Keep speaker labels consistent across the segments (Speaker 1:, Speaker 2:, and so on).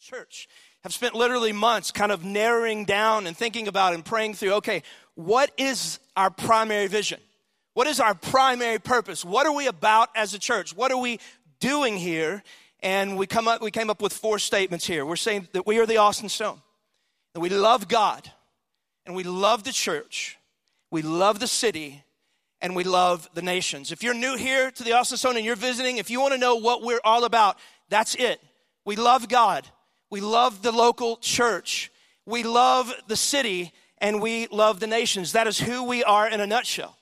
Speaker 1: church have spent literally months kind of narrowing down and thinking about and praying through okay, what is our primary vision? What is our primary purpose? What are we about as a church? What are we doing here? And we come up we came up with four statements here. We're saying that we are the Austin Stone. That we love God and we love the church. We love the city and we love the nations. If you're new here to the Austin Stone and you're visiting, if you want to know what we're all about, that's it. We love God. We love the local church. We love the city and we love the nations. That is who we are in a nutshell.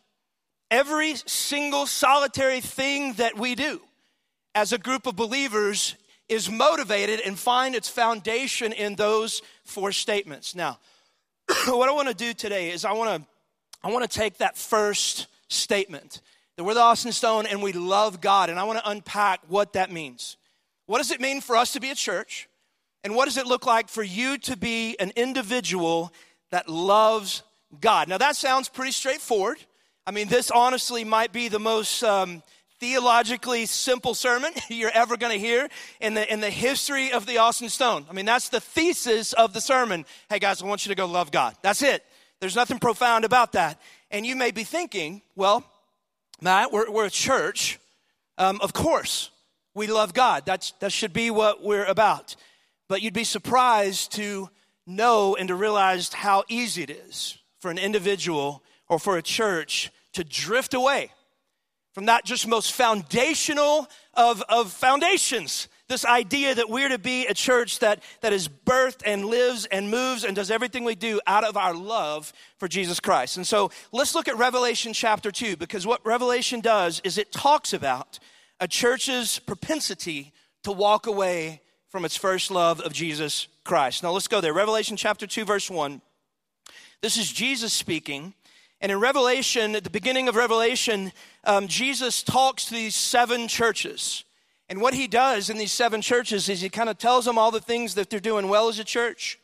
Speaker 1: Every single solitary thing that we do as a group of believers is motivated and find its foundation in those four statements. Now, what I want to do today is I want to I want to take that first statement that we're the Austin Stone and we love God, and I want to unpack what that means. What does it mean for us to be a church? And what does it look like for you to be an individual that loves God? Now, that sounds pretty straightforward. I mean, this honestly might be the most um, theologically simple sermon you're ever going to hear in the, in the history of the Austin Stone. I mean, that's the thesis of the sermon. Hey, guys, I want you to go love God. That's it. There's nothing profound about that. And you may be thinking, well, Matt, we're, we're a church. Um, of course, we love God. That's, that should be what we're about. But you'd be surprised to know and to realize how easy it is for an individual or for a church to drift away from that just most foundational of, of foundations. This idea that we're to be a church that, that is birthed and lives and moves and does everything we do out of our love for Jesus Christ. And so let's look at Revelation chapter 2 because what Revelation does is it talks about a church's propensity to walk away from its first love of Jesus Christ. Now let's go there. Revelation chapter 2, verse 1. This is Jesus speaking. And in Revelation, at the beginning of Revelation, um, Jesus talks to these seven churches. And what he does in these seven churches is he kind of tells them all the things that they're doing well as a church.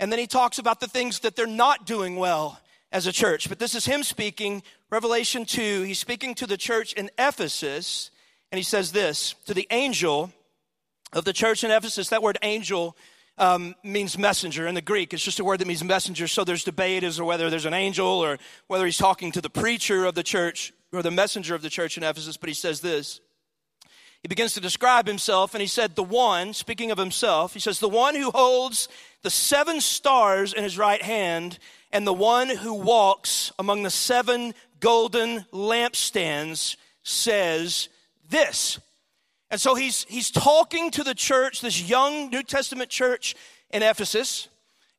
Speaker 1: And then he talks about the things that they're not doing well as a church. But this is him speaking, Revelation 2. He's speaking to the church in Ephesus. And he says this to the angel of the church in Ephesus, that word angel um, means messenger in the Greek. It's just a word that means messenger. So there's debate as to whether there's an angel or whether he's talking to the preacher of the church or the messenger of the church in Ephesus. But he says this. He begins to describe himself, and he said, The one, speaking of himself, he says, The one who holds the seven stars in his right hand, and the one who walks among the seven golden lampstands says this. And so he's, he's talking to the church, this young New Testament church in Ephesus,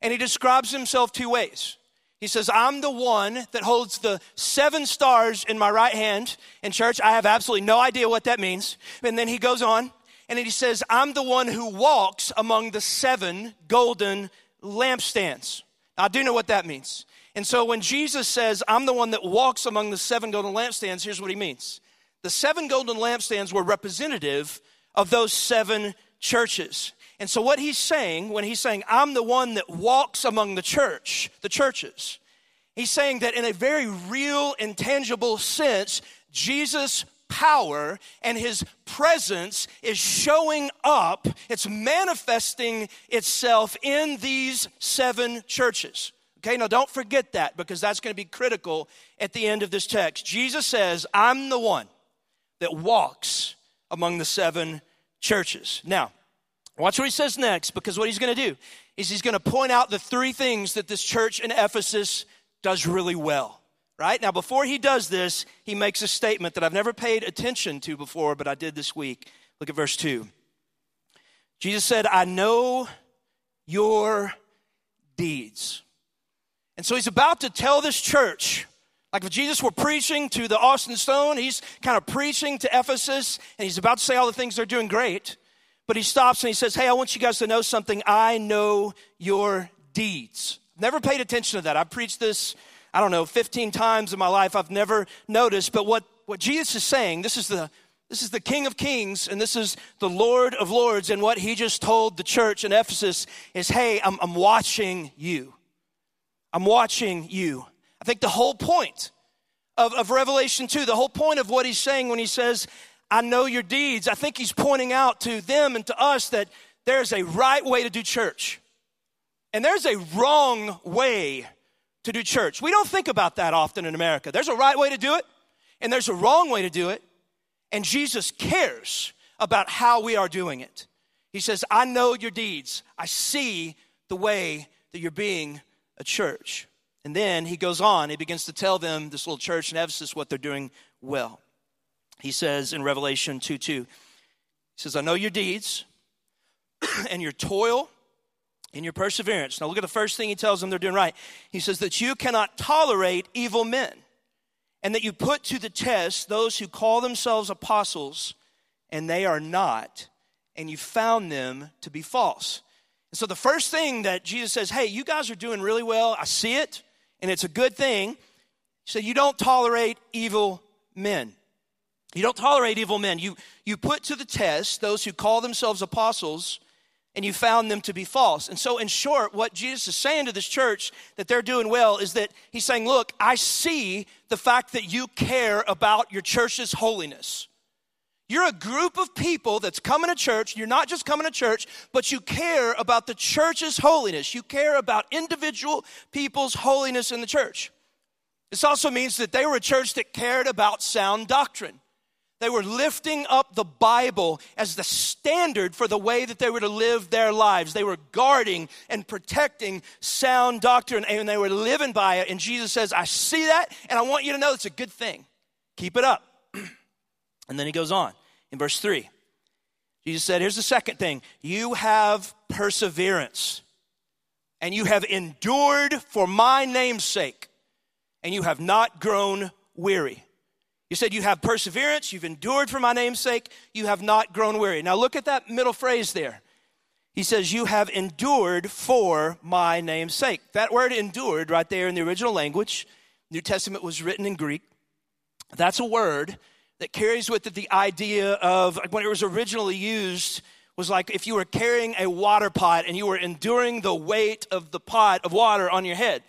Speaker 1: and he describes himself two ways. He says, I'm the one that holds the seven stars in my right hand. In church, I have absolutely no idea what that means. And then he goes on and he says, I'm the one who walks among the seven golden lampstands. I do know what that means. And so when Jesus says, I'm the one that walks among the seven golden lampstands, here's what he means the seven golden lampstands were representative of those seven churches. And so, what he's saying, when he's saying, I'm the one that walks among the church, the churches, he's saying that in a very real and tangible sense, Jesus' power and his presence is showing up, it's manifesting itself in these seven churches. Okay, now don't forget that because that's going to be critical at the end of this text. Jesus says, I'm the one that walks among the seven churches. Now, watch what he says next because what he's going to do is he's going to point out the three things that this church in Ephesus does really well. Right? Now, before he does this, he makes a statement that I've never paid attention to before, but I did this week. Look at verse 2. Jesus said, I know your deeds. And so he's about to tell this church like if Jesus were preaching to the Austin Stone, he's kind of preaching to Ephesus and he's about to say all the things they're doing great. But he stops and he says, Hey, I want you guys to know something. I know your deeds. Never paid attention to that. I've preached this, I don't know, 15 times in my life. I've never noticed. But what, what Jesus is saying, this is the this is the King of Kings and this is the Lord of Lords. And what he just told the church in Ephesus is, Hey, I'm, I'm watching you. I'm watching you. I think the whole point of, of Revelation 2, the whole point of what he's saying when he says, I know your deeds, I think he's pointing out to them and to us that there's a right way to do church, and there's a wrong way to do church. We don't think about that often in America. There's a right way to do it, and there's a wrong way to do it, and Jesus cares about how we are doing it. He says, I know your deeds, I see the way that you're being a church. And then he goes on, he begins to tell them, this little church in Ephesus, what they're doing well. He says in Revelation 2 2, he says, I know your deeds and your toil and your perseverance. Now look at the first thing he tells them they're doing right. He says that you cannot tolerate evil men and that you put to the test those who call themselves apostles and they are not, and you found them to be false. And so the first thing that Jesus says, hey, you guys are doing really well. I see it, and it's a good thing. Said, you don't tolerate evil men. You don't tolerate evil men. You, you put to the test those who call themselves apostles, and you found them to be false. And so, in short, what Jesus is saying to this church that they're doing well is that he's saying, Look, I see the fact that you care about your church's holiness. You're a group of people that's coming to church. You're not just coming to church, but you care about the church's holiness. You care about individual people's holiness in the church. This also means that they were a church that cared about sound doctrine. They were lifting up the Bible as the standard for the way that they were to live their lives. They were guarding and protecting sound doctrine and they were living by it. And Jesus says, I see that and I want you to know it's a good thing. Keep it up. And then he goes on in verse 3. Jesus said, Here's the second thing you have perseverance, and you have endured for my name's sake, and you have not grown weary. You said you have perseverance, you've endured for my name's sake, you have not grown weary. Now look at that middle phrase there. He says, You have endured for my name's sake. That word endured right there in the original language, New Testament was written in Greek. That's a word that carries with it the idea of when it was originally used was like if you were carrying a water pot and you were enduring the weight of the pot of water on your head.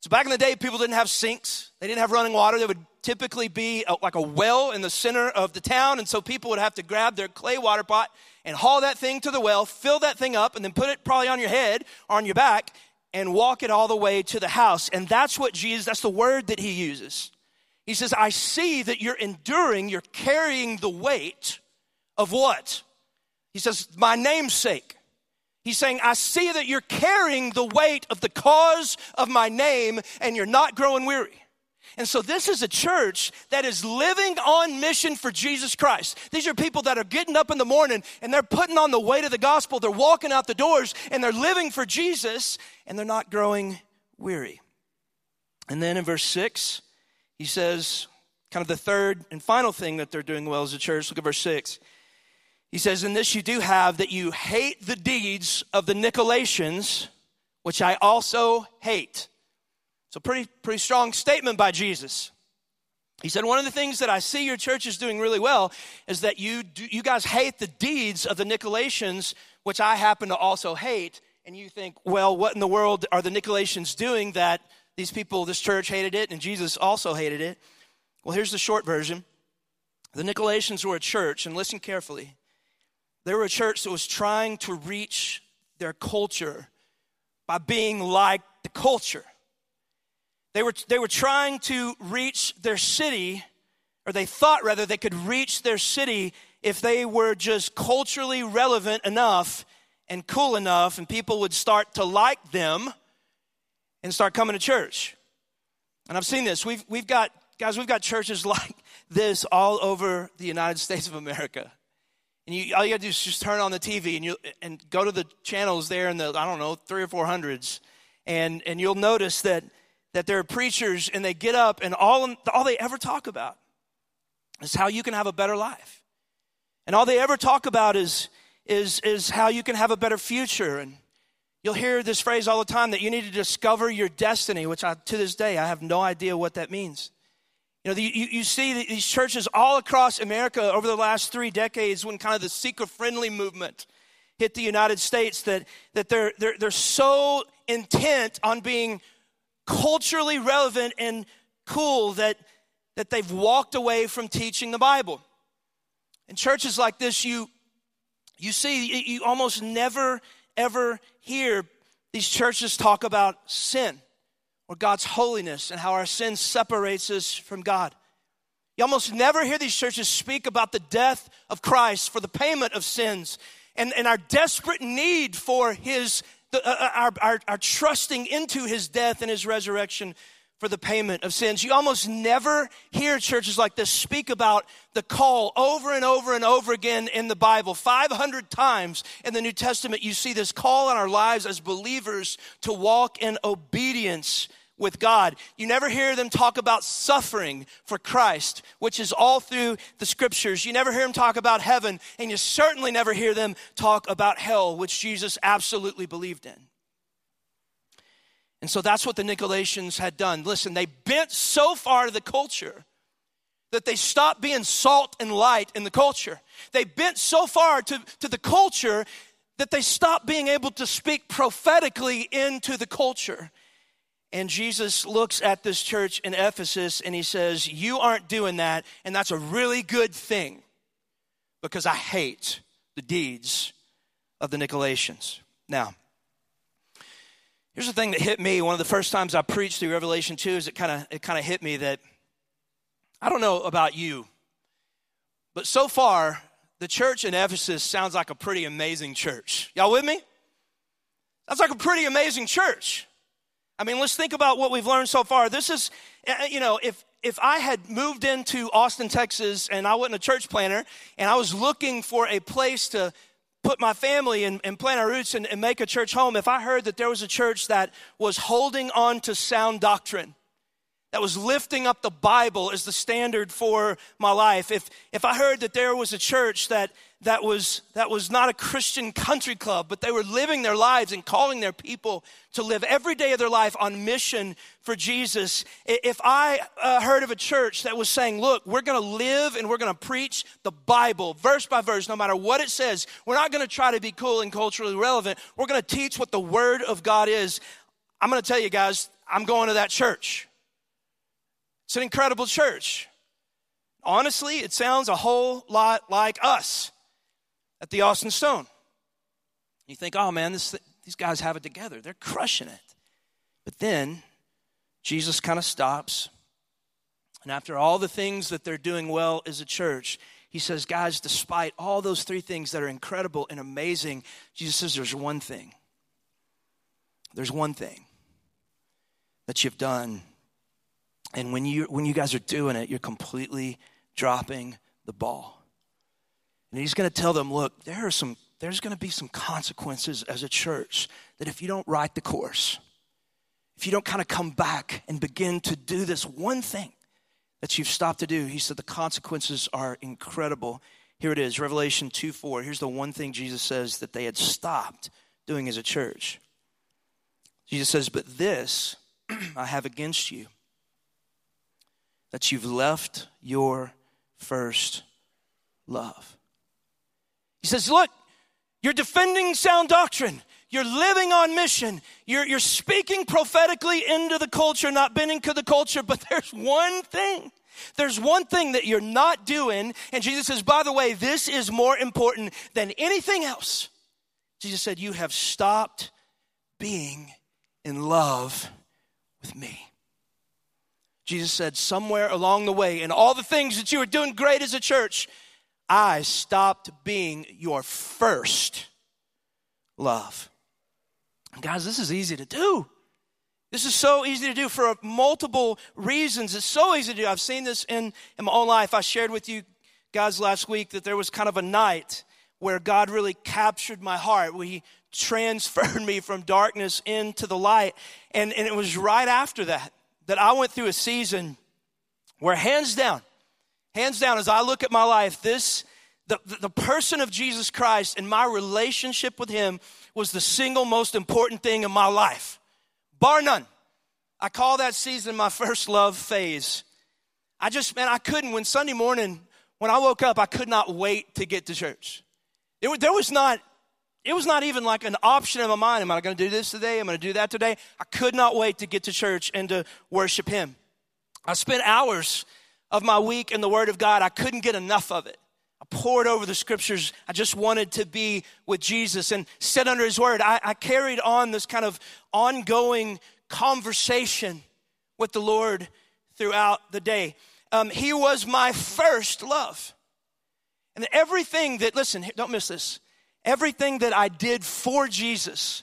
Speaker 1: So back in the day, people didn't have sinks. They didn't have running water. There would typically be a, like a well in the center of the town. And so people would have to grab their clay water pot and haul that thing to the well, fill that thing up, and then put it probably on your head or on your back and walk it all the way to the house. And that's what Jesus, that's the word that he uses. He says, I see that you're enduring, you're carrying the weight of what? He says, my namesake. He's saying, I see that you're carrying the weight of the cause of my name and you're not growing weary. And so, this is a church that is living on mission for Jesus Christ. These are people that are getting up in the morning and they're putting on the weight of the gospel. They're walking out the doors and they're living for Jesus and they're not growing weary. And then in verse 6, he says, kind of the third and final thing that they're doing well as a church. Look at verse 6. He says, In this you do have that you hate the deeds of the Nicolaitans, which I also hate. It's a pretty, pretty strong statement by Jesus. He said, One of the things that I see your church is doing really well is that you, do, you guys hate the deeds of the Nicolaitans, which I happen to also hate. And you think, well, what in the world are the Nicolaitans doing that these people, this church hated it, and Jesus also hated it. Well, here's the short version. The Nicolaitans were a church, and listen carefully. They were a church that was trying to reach their culture by being like the culture. They were, they were trying to reach their city, or they thought rather they could reach their city if they were just culturally relevant enough and cool enough, and people would start to like them and start coming to church. And I've seen this. We've, we've got, guys, we've got churches like this all over the United States of America. And you, all you gotta do is just turn on the TV and you and go to the channels there in the I don't know three or four hundreds, and and you'll notice that that there are preachers and they get up and all all they ever talk about is how you can have a better life, and all they ever talk about is is is how you can have a better future and You'll hear this phrase all the time that you need to discover your destiny, which I, to this day, I have no idea what that means. You know, the, you, you see these churches all across America over the last three decades when kind of the seeker friendly movement hit the United States that, that they're, they're, they're so intent on being culturally relevant and cool that, that they've walked away from teaching the Bible. In churches like this, you, You see, you almost never, ever hear these churches talk about sin or God's holiness and how our sin separates us from God. You almost never hear these churches speak about the death of Christ for the payment of sins and, and our desperate need for his, the, uh, uh our, our, our trusting into his death and his resurrection for the payment of sins. You almost never hear churches like this speak about the call over and over and over again in the Bible. 500 times in the New Testament, you see this call on our lives as believers to walk in obedience with God. You never hear them talk about suffering for Christ, which is all through the scriptures. You never hear them talk about heaven, and you certainly never hear them talk about hell, which Jesus absolutely believed in. And so that's what the Nicolaitans had done. Listen, they bent so far to the culture that they stopped being salt and light in the culture. They bent so far to, to the culture that they stopped being able to speak prophetically into the culture. And Jesus looks at this church in Ephesus and he says, You aren't doing that, and that's a really good thing because I hate the deeds of the Nicolaitans. Now, Here's the thing that hit me. One of the first times I preached through Revelation 2 is it kind of it kind of hit me that I don't know about you, but so far the church in Ephesus sounds like a pretty amazing church. Y'all with me? That's like a pretty amazing church. I mean, let's think about what we've learned so far. This is, eh, eh, you know, if if I had moved into Austin, Texas, and I wasn't a church planner, and I was looking for a place to put my family and, and plant our roots and, and make a church home, if I heard that there was a church that was holding on to sound doctrine, that was lifting up the Bible as the standard for my life, if, if I heard that there was a church that, that, was, that was not a Christian country club, but they were living their lives and calling their people to live every day of their life on mission for Jesus, if I uh, heard of a church that was saying, look, we're going to live and we're going to preach the Bible verse by verse, no matter what it says, we're not going to try to be cool and culturally relevant. We're going to teach what the Word of God is. I'm going to tell you guys, I'm going to that church. It's an incredible church. Honestly, it sounds a whole lot like us at the Austin Stone. You think, oh man, this, these guys have it together. They're crushing it. But then Jesus kind of stops. And after all the things that they're doing well as a church, he says, guys, despite all those three things that are incredible and amazing, Jesus says, there's one thing. There's one thing that you've done and when you, when you guys are doing it, you're completely dropping the ball. And he's going to tell them, look, there are some, there's going to be some consequences as a church that if you don't right the course, if you don't kind of come back and begin to do this one thing that you've stopped to do, he said the consequences are incredible. Here it is, Revelation 2 4. Here's the one thing Jesus says that they had stopped doing as a church. Jesus says, But this I have against you that you've left your first love. He says, Look, you're defending sound doctrine. You're living on mission. You're, you're speaking prophetically into the culture, not bending to the culture, but there's one thing. There's one thing that you're not doing. And Jesus says, by the way, this is more important than anything else. Jesus said, You have stopped being in love with me. Jesus said, somewhere along the way, in all the things that you were doing great as a church, I stopped being your first love. Guys, this is easy to do. This is so easy to do for multiple reasons. It's so easy to do. I've seen this in, in my own life. I shared with you guys last week that there was kind of a night where God really captured my heart, He transferred me from darkness into the light. And, and it was right after that that I went through a season where, hands down, hands down, as I look at my life, this, the, the person of Jesus Christ and my relationship with Him was the single most important thing in my life, bar none. I call that season my first love phase. I just, man, I couldn't. When Sunday morning, when I woke up, I could not wait to get to church. It, there was not it was not even like an option in my mind. Am I going to do this today? Am I going to do that today? I could not wait to get to church and to worship Him. I spent hours of my week in the Word of God. I couldn't get enough of it. I pored over the scriptures. I just wanted to be with Jesus and sit under his word. I, I carried on this kind of ongoing conversation with the Lord throughout the day. Um, he was my first love. And everything that, listen, don't miss this. Everything that I did for Jesus,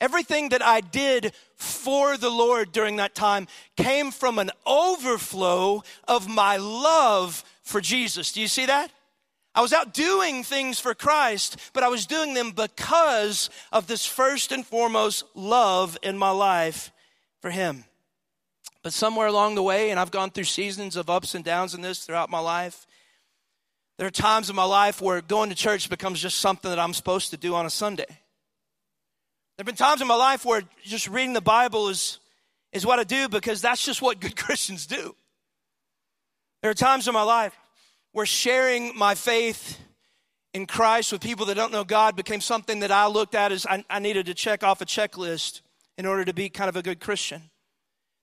Speaker 1: everything that I did for the Lord during that time came from an overflow of my love for Jesus. Do you see that? I was out doing things for Christ, but I was doing them because of this first and foremost love in my life for Him. But somewhere along the way, and I've gone through seasons of ups and downs in this throughout my life, there are times in my life where going to church becomes just something that I'm supposed to do on a Sunday. There have been times in my life where just reading the Bible is, is what I do because that's just what good Christians do. There are times in my life where sharing my faith in Christ with people that don't know God became something that I looked at as I, I needed to check off a checklist in order to be kind of a good Christian.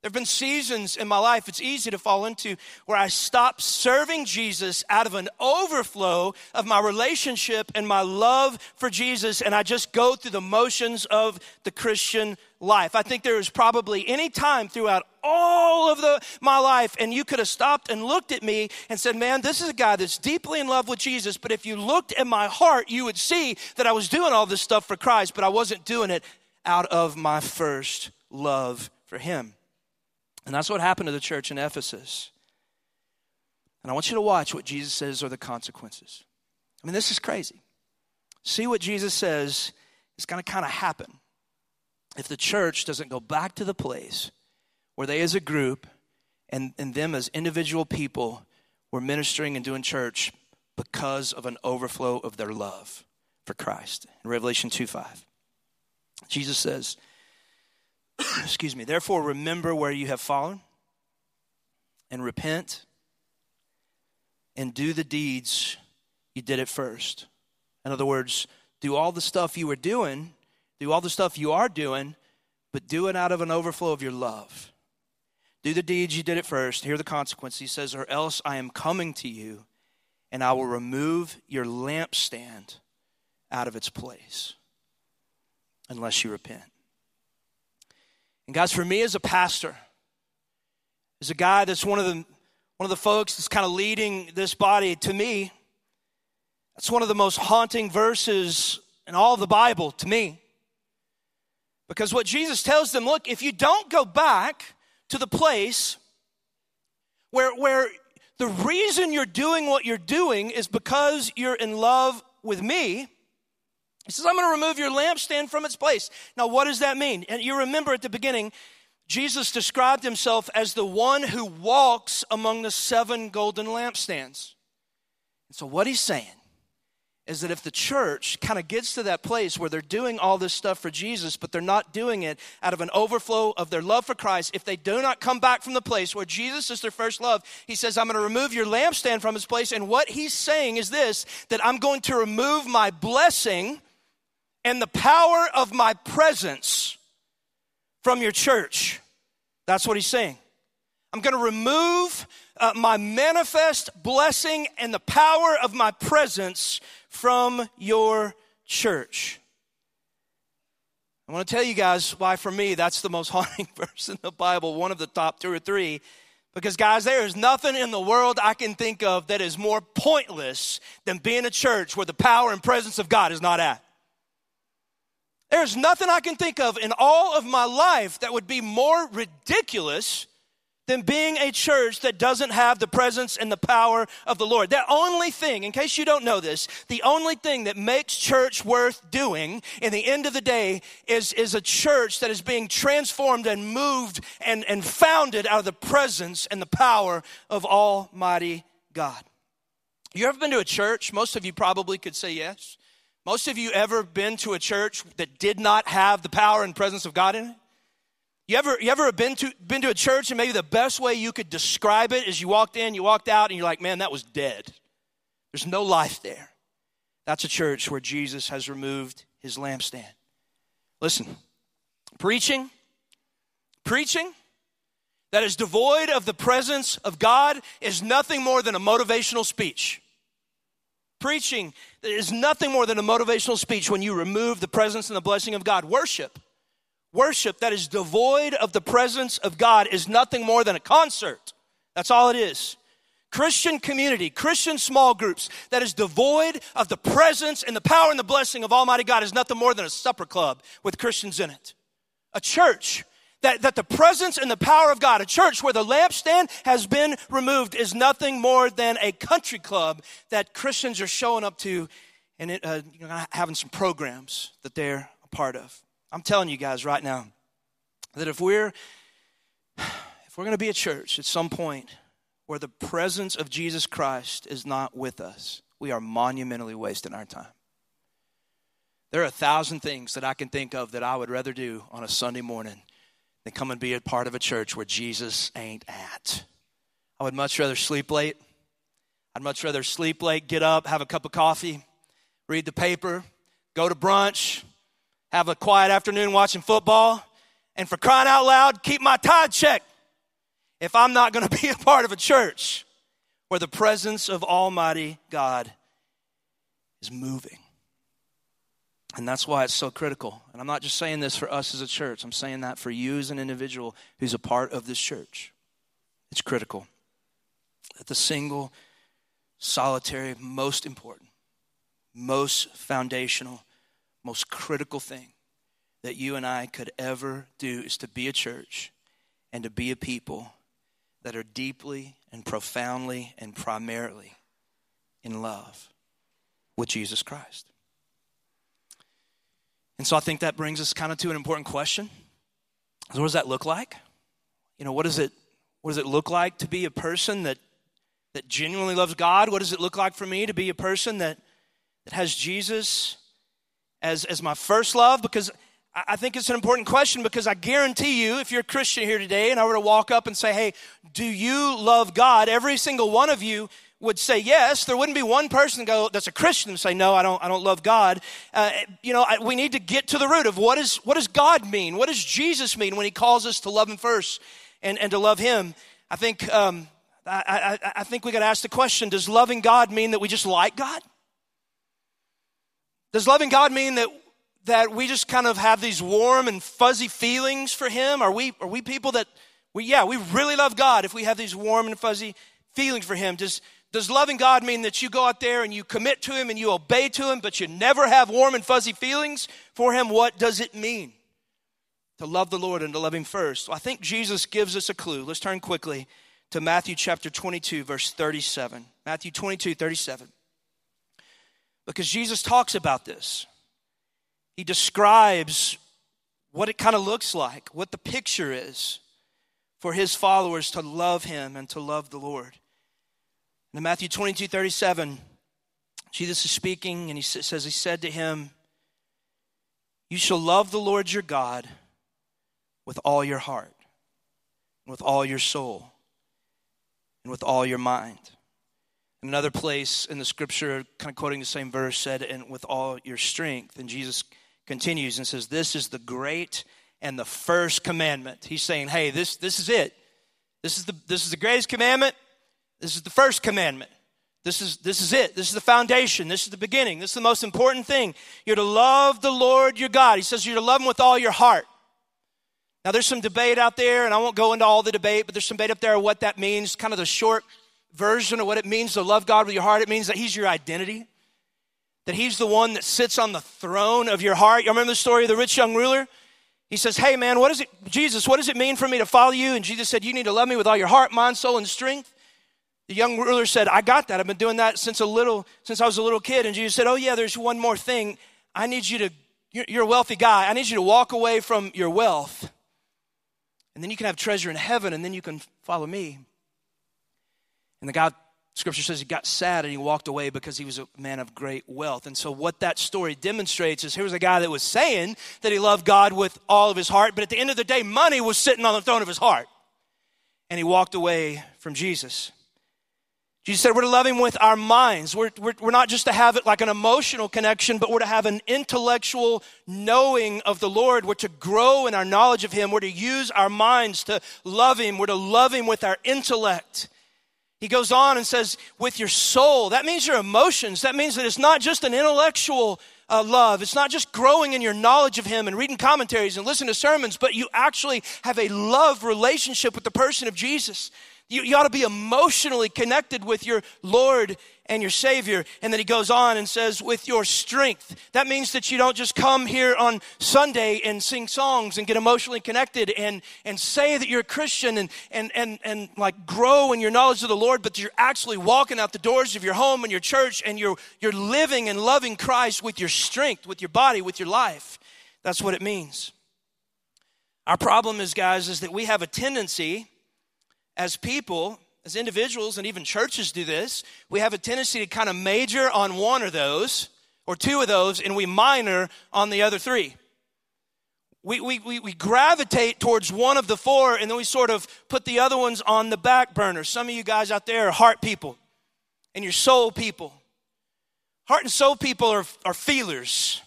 Speaker 1: There have been seasons in my life, it's easy to fall into, where I stopped serving Jesus out of an overflow of my relationship and my love for Jesus, and I just go through the motions of the Christian life. I think there is probably any time throughout all of the, my life, and you could have stopped and looked at me and said, Man, this is a guy that's deeply in love with Jesus. But if you looked at my heart, you would see that I was doing all this stuff for Christ, but I wasn't doing it out of my first love for Him. And that's what happened to the church in Ephesus. And I want you to watch what Jesus says are the consequences. I mean, this is crazy. See what Jesus says is going to kind of happen if the church doesn't go back to the place where they as a group and, and them as individual people were ministering and doing church because of an overflow of their love for Christ. In Revelation 2 5, Jesus says, excuse me, therefore remember where you have fallen and repent and do the deeds you did at first. In other words, do all the stuff you were doing, do all the stuff you are doing, but do it out of an overflow of your love. Do the deeds you did at first. Hear the consequence. He says, Or else I am coming to you, and I will remove your lampstand out of its place unless you repent. And guys, for me as a pastor, as a guy that's one of the one of the folks that's kind of leading this body, to me, that's one of the most haunting verses in all of the Bible to me. Because what Jesus tells them, look, if you don't go back to the place where, where the reason you're doing what you're doing is because you're in love with me, he says, I'm going to remove your lampstand from its place. Now, what does that mean? And you remember at the beginning, Jesus described himself as the one who walks among the seven golden lampstands. And so, what he's saying is that if the church kind of gets to that place where they're doing all this stuff for Jesus, but they're not doing it out of an overflow of their love for Christ, if they do not come back from the place where Jesus is their first love, he says, I'm going to remove your lampstand from his place. And what he's saying is this that I'm going to remove my blessing and the power of my presence from your church. That's what he's saying. I'm going to remove uh, my manifest blessing and the power of my presence from your church. I want to tell you guys why, for me, that's the most haunting verse in the Bible, one of the top two or three. Because, guys, there is nothing in the world I can think of that is more pointless than being a church where the power and presence of God is not at. There's nothing I can think of in all of my life that would be more ridiculous than being a church that doesn't have the presence and the power of the Lord. The only thing, in case you don't know this, the only thing that makes church worth doing in the end of the day is, is a church that is being transformed and moved and, and founded out of the presence and the power of Almighty God. You ever been to a church? Most of you probably could say yes. Most of you ever been to a church that did not have the power and presence of God in it? You ever, you ever been to, been to a church and maybe the best way you could describe it is you walked in, you walked out, and you're like, man, that was dead. There's no life there. That's a church where Jesus has removed his lampstand. Listen, preaching, preaching that is devoid of the presence of God is nothing more than a motivational speech. Preaching is nothing more than a motivational speech when you remove the presence and the blessing of God. Worship, worship that is devoid of the presence of God is nothing more than a concert. That's all it is. Christian community, Christian small groups that is devoid of the presence and the power and the blessing of Almighty God is nothing more than a supper club with Christians in it. A church that, that the presence and the power of God, a church where the lampstand has been removed, is nothing more than a country club that Christians are showing up to and it, uh, you know, having some programs that they're a part of. I'm telling you guys right now that if we're if we're going to be a church at some point where the presence of Jesus Christ is not with us, we are monumentally wasting our time. There are a thousand things that I can think of that I would rather do on a Sunday morning than come and be a part of a church where Jesus ain't at. I would much rather sleep late. I'd much rather sleep late, get up, have a cup of coffee, read the paper, go to brunch, have a quiet afternoon watching football, and for crying out loud, keep my tithe check if I'm not going to be a part of a church where the presence of Almighty God is moving. And that's why it's so critical. And I'm not just saying this for us as a church, I'm saying that for you as an individual who's a part of this church. It's critical that the single, solitary, most important, most foundational, most critical thing that you and I could ever do is to be a church and to be a people that are deeply and profoundly and primarily in love with Jesus Christ. And so I think that brings us kind of to an important question. So What does that look like? You know, what does it what does it look like to be a person that that genuinely loves God? What does it look like for me to be a person that that has Jesus as as my first love? Because I think it's an important question because I guarantee you, if you're a Christian here today and I were to walk up and say, Hey, do you love God? Every single one of you would say yes. There wouldn't be one person go that's a Christian and say, No, I don't, I don't love God. Uh, you know, I, we need to get to the root of what, is, what does God mean? What does Jesus mean when he calls us to love him first and, and to love him? I think, um, I, I, I think we got to ask the question Does loving God mean that we just like God? Does loving God mean that that we just kind of have these warm and fuzzy feelings for him? Are we, are we people that, we, yeah, we really love God if we have these warm and fuzzy feelings for him? Does, does loving God mean that you go out there and you commit to him and you obey to him, but you never have warm and fuzzy feelings for him? What does it mean to love the Lord and to love him first? Well, I think Jesus gives us a clue. Let's turn quickly to Matthew chapter 22, verse 37. Matthew 22, 37. Because Jesus talks about this he describes what it kind of looks like, what the picture is for his followers to love him and to love the Lord. In Matthew 22 37, Jesus is speaking and he says, He said to him, You shall love the Lord your God with all your heart, and with all your soul, and with all your mind. In another place in the scripture, kind of quoting the same verse, said, And with all your strength. And Jesus continues and says, This is the great and the first commandment. He's saying, Hey, this, this is it. This is, the, this is the greatest commandment. This is the first commandment. This is, this is it. This is the foundation. This is the beginning. This is the most important thing. You're to love the Lord your God. He says you're to love him with all your heart. Now, there's some debate out there, and I won't go into all the debate, but there's some debate up there what that means, kind of the short version of what it means to love God with your heart. It means that He's your identity that he's the one that sits on the throne of your heart. You remember the story of the rich young ruler? He says, Hey man, what is it, Jesus, what does it mean for me to follow you? And Jesus said, You need to love me with all your heart, mind, soul, and strength. The young ruler said, I got that. I've been doing that since a little, since I was a little kid. And Jesus said, Oh yeah, there's one more thing. I need you to, you're a wealthy guy. I need you to walk away from your wealth. And then you can have treasure in heaven, and then you can follow me. And the guy Scripture says he got sad and he walked away because he was a man of great wealth. And so, what that story demonstrates is here was a guy that was saying that he loved God with all of his heart, but at the end of the day, money was sitting on the throne of his heart. And he walked away from Jesus. Jesus said we're to love him with our minds. We're, we're, we're not just to have it like an emotional connection, but we're to have an intellectual knowing of the Lord. We're to grow in our knowledge of him. We're to use our minds to love him. We're to love him with our intellect. He goes on and says, with your soul. That means your emotions. That means that it's not just an intellectual uh, love. It's not just growing in your knowledge of Him and reading commentaries and listening to sermons, but you actually have a love relationship with the person of Jesus. You, you ought to be emotionally connected with your Lord and your Savior. And then he goes on and says, with your strength. That means that you don't just come here on Sunday and sing songs and get emotionally connected and, and say that you're a Christian and, and, and, and like grow in your knowledge of the Lord, but you're actually walking out the doors of your home and your church and you're, you're living and loving Christ with your strength, with your body, with your life. That's what it means. Our problem is, guys, is that we have a tendency as people, as individuals, and even churches do this, we have a tendency to kind of major on one of those or two of those and we minor on the other three. We, we, we, we gravitate towards one of the four and then we sort of put the other ones on the back burner. Some of you guys out there are heart people and you're soul people. Heart and soul people are, are feelers.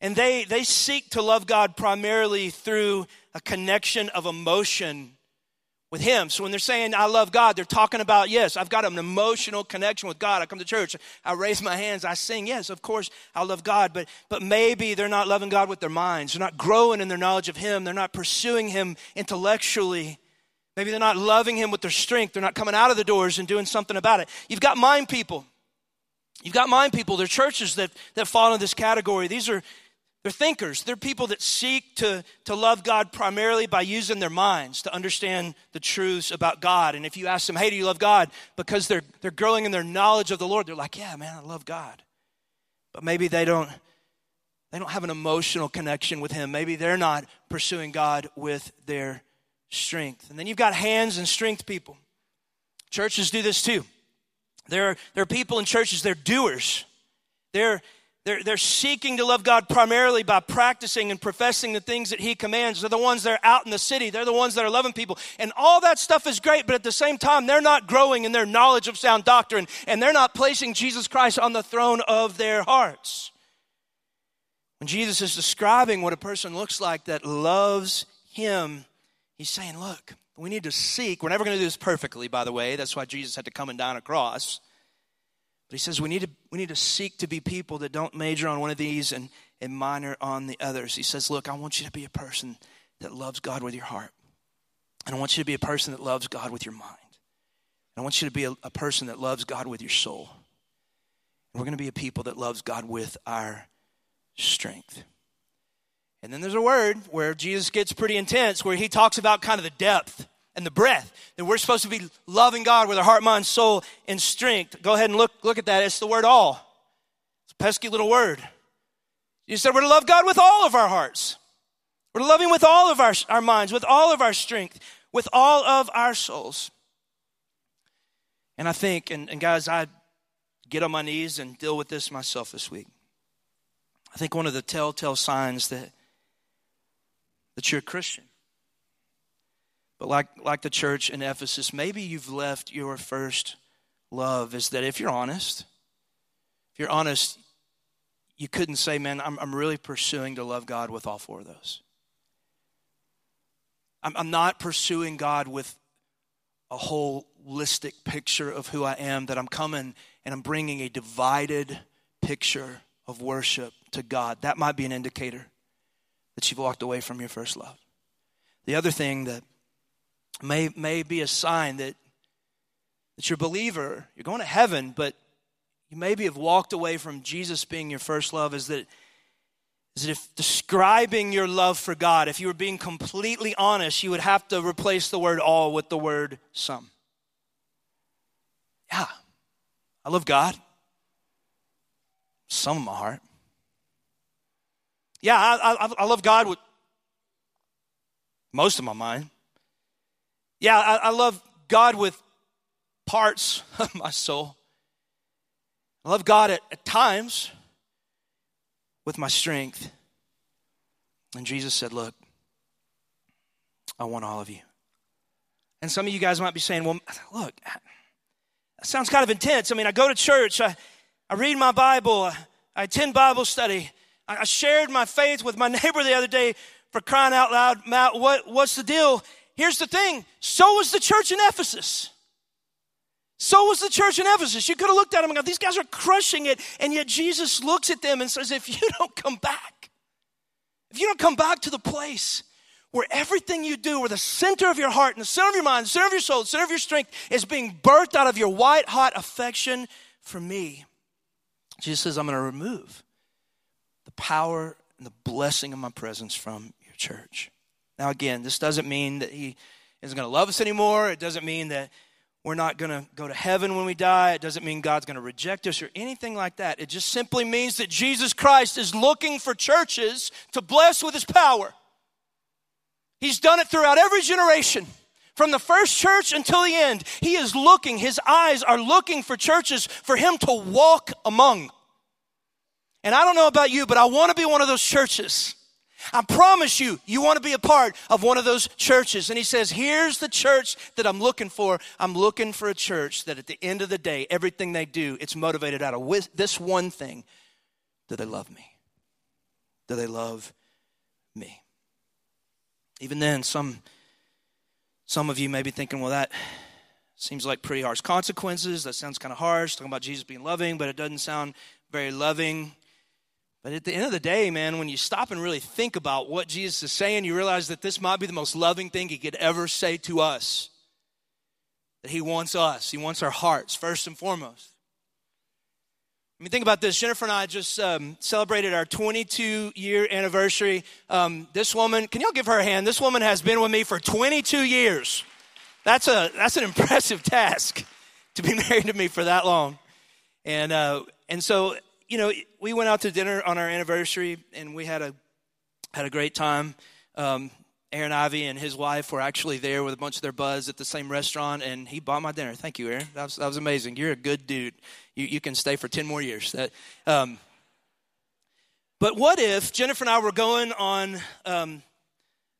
Speaker 1: And they, they seek to love God primarily through a connection of emotion with him. So when they're saying I love God, they're talking about yes, I've got an emotional connection with God. I come to church, I raise my hands, I sing. Yes, of course, I love God, but but maybe they're not loving God with their minds. They're not growing in their knowledge of him. They're not pursuing him intellectually. Maybe they're not loving him with their strength. They're not coming out of the doors and doing something about it. You've got mind people. You've got mind people. They're churches that, that fall in this category. These are they're thinkers. They're people that seek to, to love God primarily by using their minds to understand the truths about God. And if you ask them, hey, do you love God? Because they're, they're growing in their knowledge of the Lord, they're like, yeah, man, I love God. But maybe they don't, they don't have an emotional connection with Him. Maybe they're not pursuing God with their strength. And then you've got hands and strength people. Churches do this too. There are, there are people in churches, they're doers. They're, they're, they're seeking to love God primarily by practicing and professing the things that He commands. They're the ones that are out in the city. They're the ones that are loving people. And all that stuff is great, but at the same time, they're not growing in their knowledge of sound doctrine and they're not placing Jesus Christ on the throne of their hearts. When Jesus is describing what a person looks like that loves Him, He's saying, Look, we need to seek. We're never going to do this perfectly, by the way. That's why Jesus had to come and die on a cross. But he says we need to, we need to seek to be people that don't major on one of these and, and minor on the others. He says, Look, I want you to be a person that loves God with your heart. And I want you to be a person that loves God with your mind. And I want you to be a, a person that loves God with your soul. And we're going to be a people that loves God with our strength. And then there's a word where Jesus gets pretty intense, where he talks about kind of the depth and the breath. That we're supposed to be loving God with our heart, mind, soul, and strength. Go ahead and look, look at that. It's the word all. It's a pesky little word. You said we're to love God with all of our hearts. We're to love Him with all of our, our minds, with all of our strength, with all of our souls. And I think, and, and guys, I get on my knees and deal with this myself this week. I think one of the telltale signs that, that you're a Christian but like, like the church in Ephesus, maybe you've left your first love. Is that if you're honest, if you're honest, you couldn't say, man, I'm, I'm really pursuing to love God with all four of those. I'm, I'm not pursuing God with a holistic picture of who I am, that I'm coming and I'm bringing a divided picture of worship to God. That might be an indicator that you've walked away from your first love. The other thing that may, may be a sign that, that you're a believer, you're going to heaven, but you maybe have walked away from Jesus being your first love, is that, is that if describing your love for God, if you were being completely honest, you would have to replace the word all with the word some. Yeah, I love God. Some of my heart. Yeah, I, I, I love God with most of my mind. Yeah, I, I love God with parts of my soul. I love God at, at times with my strength. And Jesus said, Look, I want all of you. And some of you guys might be saying, Well, look, that sounds kind of intense. I mean, I go to church, I, I read my Bible, I, I attend Bible study. I, I, shared my faith with my neighbor the other day for crying out loud. Matt, what, what's the deal? Here's the thing so was the church in Ephesus. So was the church in Ephesus. You could have looked at them and gone, these guys are crushing it. And yet Jesus looks at them and says, if you don't come back, if you don't come back to the place where everything you do, where the center of your heart and the center of your mind, the center of your soul, the center of your strength is being birthed out of your white hot affection for me, Jesus says, I'm going to remove the power and the blessing of my presence from your church. Now, again, this doesn't mean that he isn't going to love us anymore. It doesn't mean that we're not going to go to heaven when we die. It doesn't mean God's going to reject us or anything like that. It just simply means that Jesus Christ is looking for churches to bless with his power. He's done it throughout every generation. From the first church until the end, he is looking, his eyes are looking for churches for him to walk among. And I don't know about you, but I want to be one of those churches. I promise you, you want to be a part of one of those churches. And he says, Here's the church that I'm looking for. I'm looking for a church that at the end of the day, everything they do, it's motivated out of this one thing do they love me? Do they love me? Even then, some, some of you may be thinking, well, that seems like pretty harsh consequences. That sounds kind of harsh, talking about Jesus being loving, but it doesn't sound very loving. But at the end of the day, man, when you stop and really think about what Jesus is saying, you realize that this might be the most loving thing he could ever say to us. That he wants us, he wants our hearts first and foremost. I mean, think about this. Jennifer and I just um, celebrated our 22 year anniversary. Um, this woman, can y'all give her a hand? This woman has been with me for 22 years. That's, a, that's an impressive task to be married to me for that long. And, uh, and so, you know, we went out to dinner on our anniversary and we had a, had a great time. Um, Aaron Ivey and his wife were actually there with a bunch of their buds at the same restaurant, and he bought my dinner. Thank you, Aaron. That was, that was amazing. You're a good dude. You, you can stay for 10 more years. That, um, but what if Jennifer and I were going on um,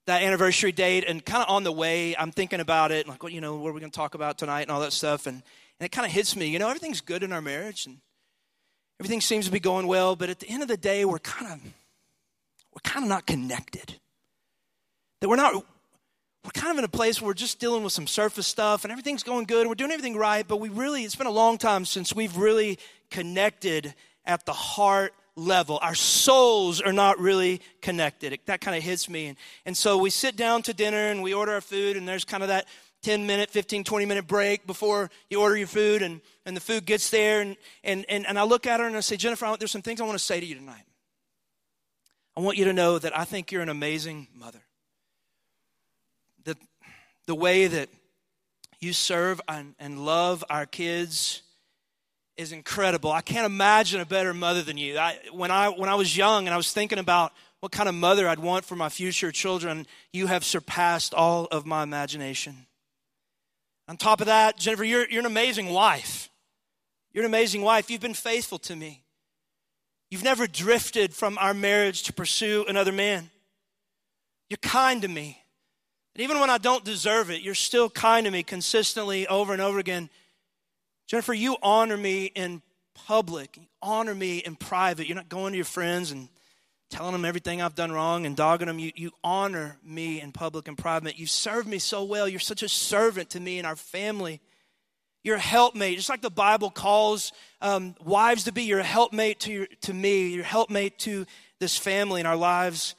Speaker 1: that anniversary date, and kind of on the way, I'm thinking about it, like, well, you know, what are we going to talk about tonight and all that stuff, and, and it kind of hits me, you know, everything's good in our marriage, and everything seems to be going well, but at the end of the day, we're kind of we're kind of not connected that we're not, we're kind of in a place where we're just dealing with some surface stuff and everything's going good we're doing everything right, but we really, it's been a long time since we've really connected at the heart level. Our souls are not really connected. It, that kind of hits me. And, and so we sit down to dinner and we order our food, and there's kind of that 10 minute, 15, 20 minute break before you order your food, and, and the food gets there. And, and, and, and I look at her and I say, Jennifer, there's some things I want to say to you tonight. I want you to know that I think you're an amazing mother the way that you serve and, and love our kids is incredible. I can't imagine a better mother than you. I, when, I, when I was young and I was thinking about what kind of mother I'd want for my future children, you have surpassed all of my imagination. On top of that, Jennifer, you're, you're an amazing wife. You're an amazing wife. You've been faithful to me. You've never drifted from our marriage to pursue another man. You're kind to me. And even when I don't deserve it, you're still kind to me consistently over and over again. Jennifer, you honor me in public, you honor me in private. You're not going to your friends and telling them everything I've done wrong and dogging them. You, you honor me in public and private. You serve me so well. You're such a servant to me and our family. You're a helpmate, just like the Bible calls um, wives to be. You're a helpmate to, your, to me. You're a helpmate to this family in our lives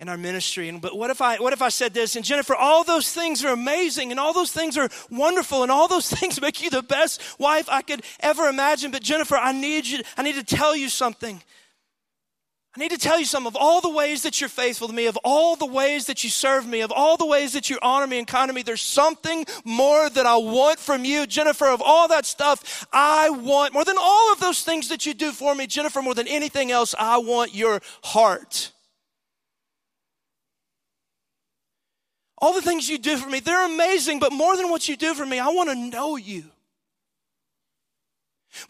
Speaker 1: in our ministry. And but what if I what if I said this? And Jennifer, all those things are amazing and all those things are wonderful and all those things make you the best wife I could ever imagine. But Jennifer, I need you, I need to tell you something. I need to tell you some of all the ways that you're faithful to me, of all the ways that you serve me, of all the ways that you honor me and kind to me. There's something more that I want from you, Jennifer, of all that stuff. I want more than all of those things that you do for me, Jennifer, more than anything else, I want your heart. All the things you do for me, they're amazing, but more than what you do for me, I want to know you.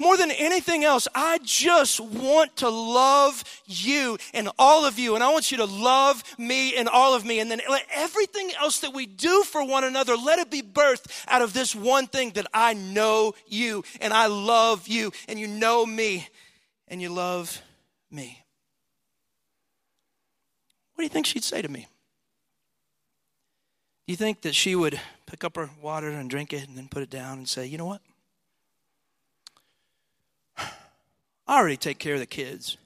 Speaker 1: More than anything else, I just want to love you and all of you. And I want you to love me and all of me. And then let everything else that we do for one another, let it be birthed out of this one thing that I know you and I love you and you know me and you love me. What do you think she'd say to me? Do you think that she would pick up her water and drink it and then put it down and say, you know what? I already take care of the kids.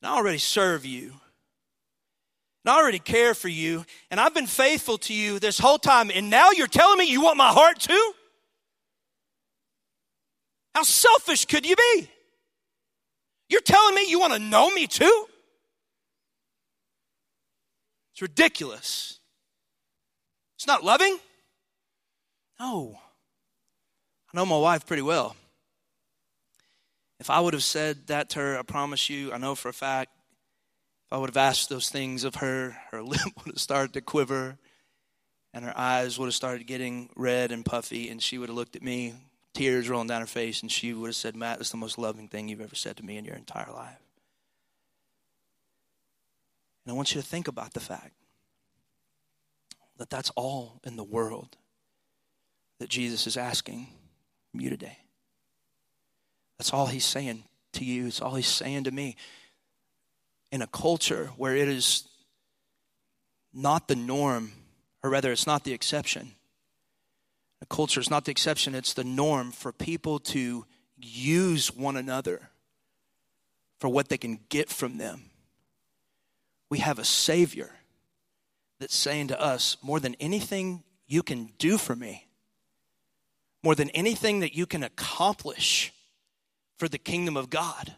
Speaker 1: And I already serve you. And I already care for you. And I've been faithful to you this whole time. And now you're telling me you want my heart too? How selfish could you be? You're telling me you want to know me too? It's ridiculous. It's not loving? No. I know my wife pretty well. If I would have said that to her, I promise you, I know for a fact, if I would have asked those things of her, her lip would have started to quiver and her eyes would have started getting red and puffy, and she would have looked at me, tears rolling down her face, and she would have said, Matt, that's the most loving thing you've ever said to me in your entire life. And I want you to think about the fact that that's all in the world that Jesus is asking from you today. That's all he's saying to you. It's all he's saying to me. In a culture where it is not the norm, or rather, it's not the exception. A culture is not the exception, it's the norm for people to use one another for what they can get from them. We have a Savior that's saying to us, more than anything you can do for me, more than anything that you can accomplish for the kingdom of God.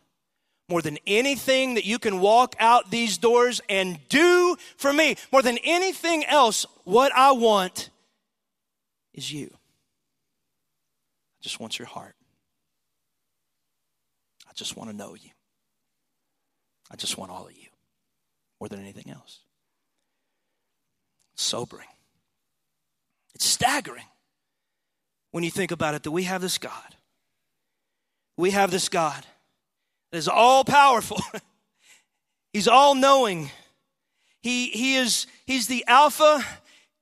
Speaker 1: More than anything that you can walk out these doors and do for me, more than anything else, what I want is you. I just want your heart. I just want to know you. I just want all of you more than anything else. It's sobering. It's staggering when you think about it that we have this God we have this God that is all powerful. he's all knowing. He, he is, he's the Alpha,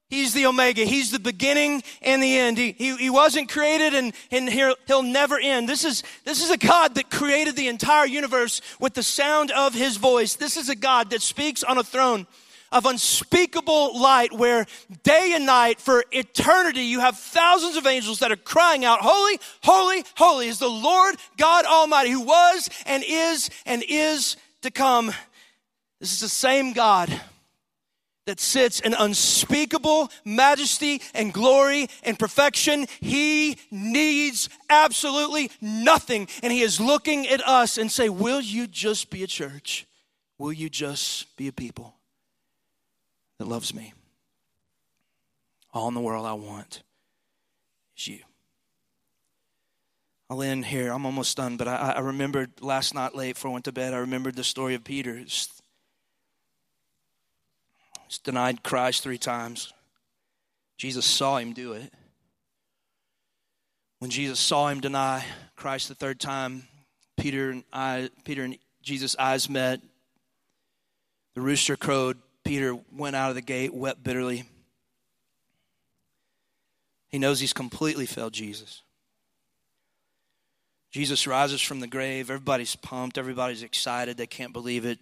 Speaker 1: He's the Omega. He's the beginning and the end. He, he, he wasn't created and, and he'll, he'll never end. This is, this is a God that created the entire universe with the sound of his voice. This is a God that speaks on a throne of unspeakable light where day and night for eternity you have thousands of angels that are crying out, Holy, holy, holy is the Lord God Almighty who was and is and is to come. This is the same God that sits in unspeakable majesty and glory and perfection. He needs absolutely nothing. And he is looking at us and say, will you just be a church? Will you just be a people? That loves me. All in the world I want is you. I'll end here. I'm almost done, but I, I remembered last night late before I went to bed, I remembered the story of Peter. He's, denied Christ three times. Jesus saw him do it. When Jesus saw him deny Christ the third time, Peter and I, Peter and Jesus' eyes met. The rooster crowed. Peter went out of the gate, wept bitterly. He knows he's completely failed Jesus. Jesus rises from the grave. Everybody's pumped. Everybody's excited. They can't believe it.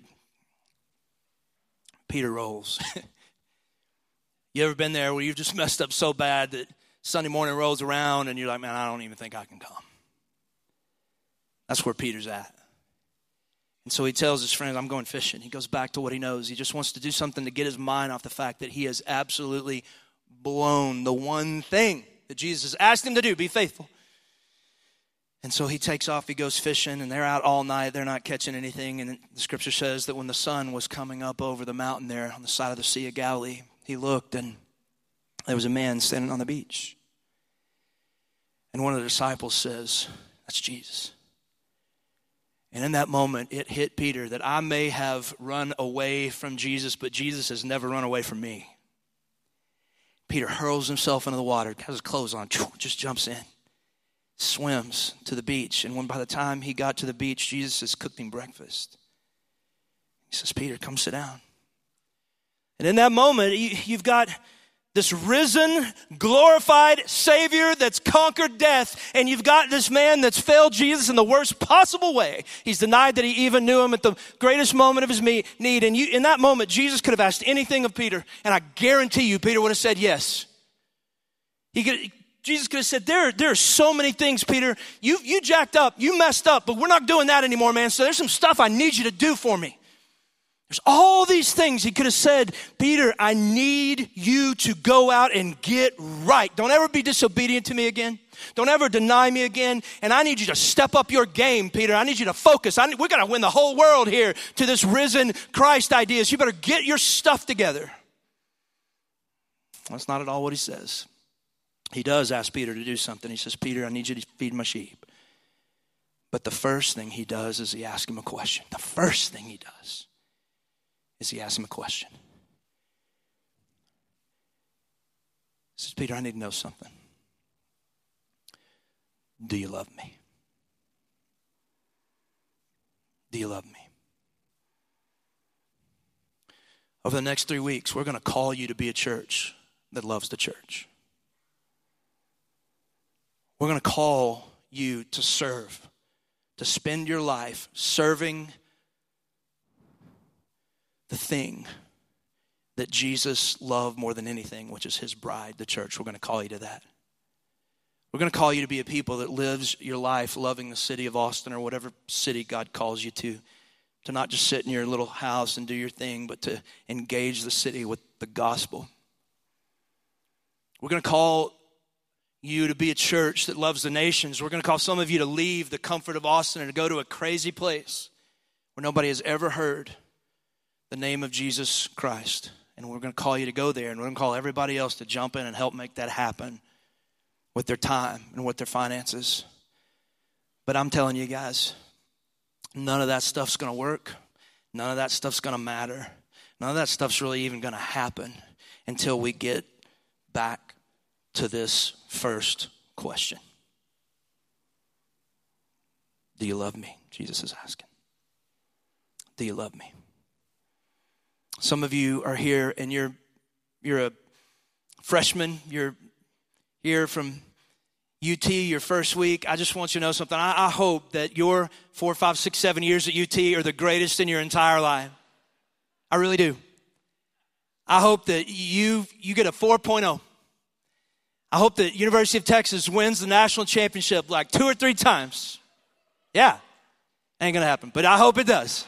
Speaker 1: Peter rolls. you ever been there where you've just messed up so bad that Sunday morning rolls around and you're like, man, I don't even think I can come? That's where Peter's at. And so he tells his friends, I'm going fishing. He goes back to what he knows. He just wants to do something to get his mind off the fact that he has absolutely blown the one thing that Jesus asked him to do be faithful. And so he takes off, he goes fishing, and they're out all night. They're not catching anything. And the scripture says that when the sun was coming up over the mountain there on the side of the Sea of Galilee, he looked and there was a man standing on the beach. And one of the disciples says, That's Jesus. And in that moment, it hit Peter that I may have run away from Jesus, but Jesus has never run away from me. Peter hurls himself into the water, has his clothes on, just jumps in, swims to the beach. And when by the time he got to the beach, Jesus cooked him breakfast. He says, Peter, come sit down. And in that moment, you've got this risen, glorified Savior that's conquered death, and you've got this man that's failed Jesus in the worst possible way. He's denied that he even knew him at the greatest moment of his need. And you, in that moment, Jesus could have asked anything of Peter, and I guarantee you, Peter would have said yes. He could, Jesus could have said, there, there are so many things, Peter. You, you jacked up, you messed up, but we're not doing that anymore, man. So there's some stuff I need you to do for me. There's all these things he could have said, Peter, I need you to go out and get right. Don't ever be disobedient to me again. Don't ever deny me again. And I need you to step up your game, Peter. I need you to focus. Need, we're going to win the whole world here to this risen Christ ideas. You better get your stuff together. That's not at all what he says. He does ask Peter to do something. He says, Peter, I need you to feed my sheep. But the first thing he does is he asks him a question. The first thing he does is he asks him a question. He says, Peter, I need to know something. Do you love me? Do you love me? Over the next three weeks, we're going to call you to be a church that loves the church. We're going to call you to serve, to spend your life serving the thing that Jesus loved more than anything, which is his bride, the church. We're going to call you to that. We're going to call you to be a people that lives your life loving the city of Austin or whatever city God calls you to. To not just sit in your little house and do your thing, but to engage the city with the gospel. We're going to call you to be a church that loves the nations. We're going to call some of you to leave the comfort of Austin and to go to a crazy place where nobody has ever heard the name of Jesus Christ. And we're going to call you to go there, and we're going to call everybody else to jump in and help make that happen with their time and with their finances. But I'm telling you guys, none of that stuff's going to work. None of that stuff's going to matter. None of that stuff's really even going to happen until we get back to this first question Do you love me? Jesus is asking. Do you love me? Some of you are here and you're you're a freshman, you're here from UT your first week, I just want you to know something. I, I, hope that your four, five, six, seven years at UT are the greatest in your entire life. I really do. I hope that you you get a 4.0. I hope that University of Texas wins the national championship like two or three times. Yeah, ain't gonna happen, but I hope it does.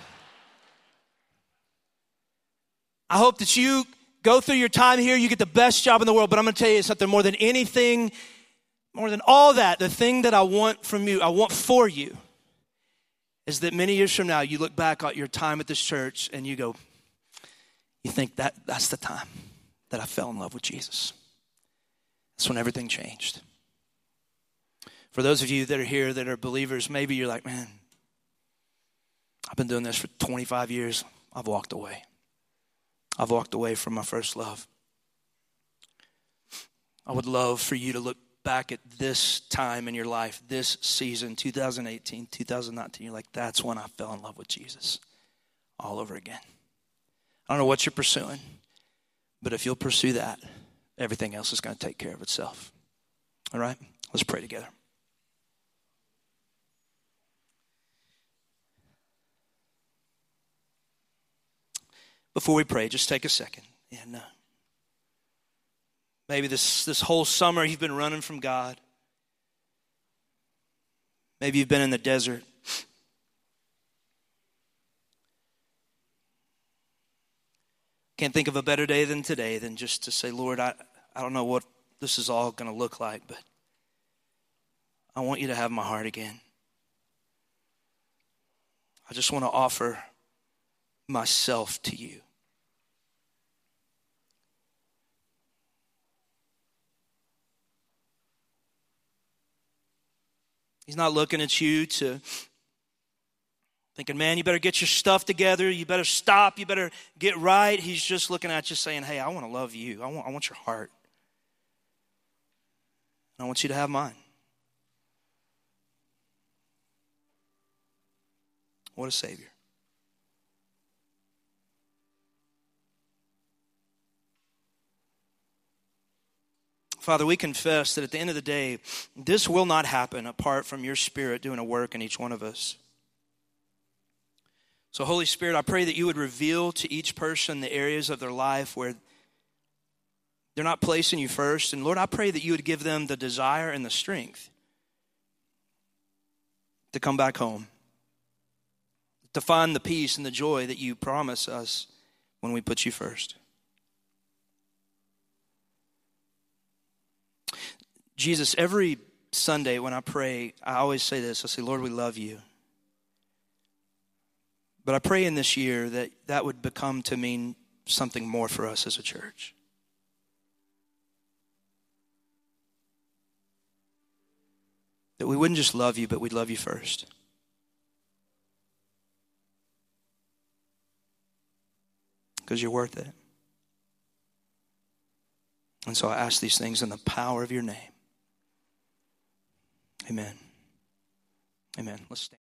Speaker 1: I hope that you go through your time here, you get the best job in the world, but I'm gonna tell you something more than anything more than all that, the thing that I want from you, I want for you, is that many years from now, you look back at your time at this church and you go, you think that that's the time that I fell in love with Jesus. That's when everything changed. For those of you that are here that are believers, maybe you're like, man, I've been doing this for 25 years. I've walked away. I've walked away from my first love. I would love for you to look back at this time in your life, this season, 2018, 2019, you're like, that's when I fell in love with Jesus all over again. I don't know what you're pursuing, but if you'll pursue that, everything else is going to take care of itself. All right? Let's pray together. Before we pray, just take a second and uh, Maybe this, this whole summer you've been running from God. Maybe you've been in the desert. Can't think of a better day than today than just to say, Lord, I, I don't know what this is all going to look like, but I want you to have my heart again. I just want to offer myself to you. He's not looking at you to thinking, man, you better get your stuff together. You better stop. You better get right. He's just looking at you saying, hey, I want to love you. I want, I want your heart. I want you to have mine. What a Savior. Father, we confess that at the end of the day, this will not happen apart from your Spirit doing a work in each one of us. So, Holy Spirit, I pray that you would reveal to each person the areas of their life where They're not placing you first. And Lord, I pray that you would give them the desire and the strength to come back home, to find the peace and the joy that you promise us when we put you first. Jesus, every Sunday when I pray, I always say this I say, Lord, we love you. But I pray in this year that that would become to mean something more for us as a church. That we wouldn't just love you, but we'd love you first. Because you're worth it. And so I ask these things in the power of your name. Amen. Amen. Let's stand.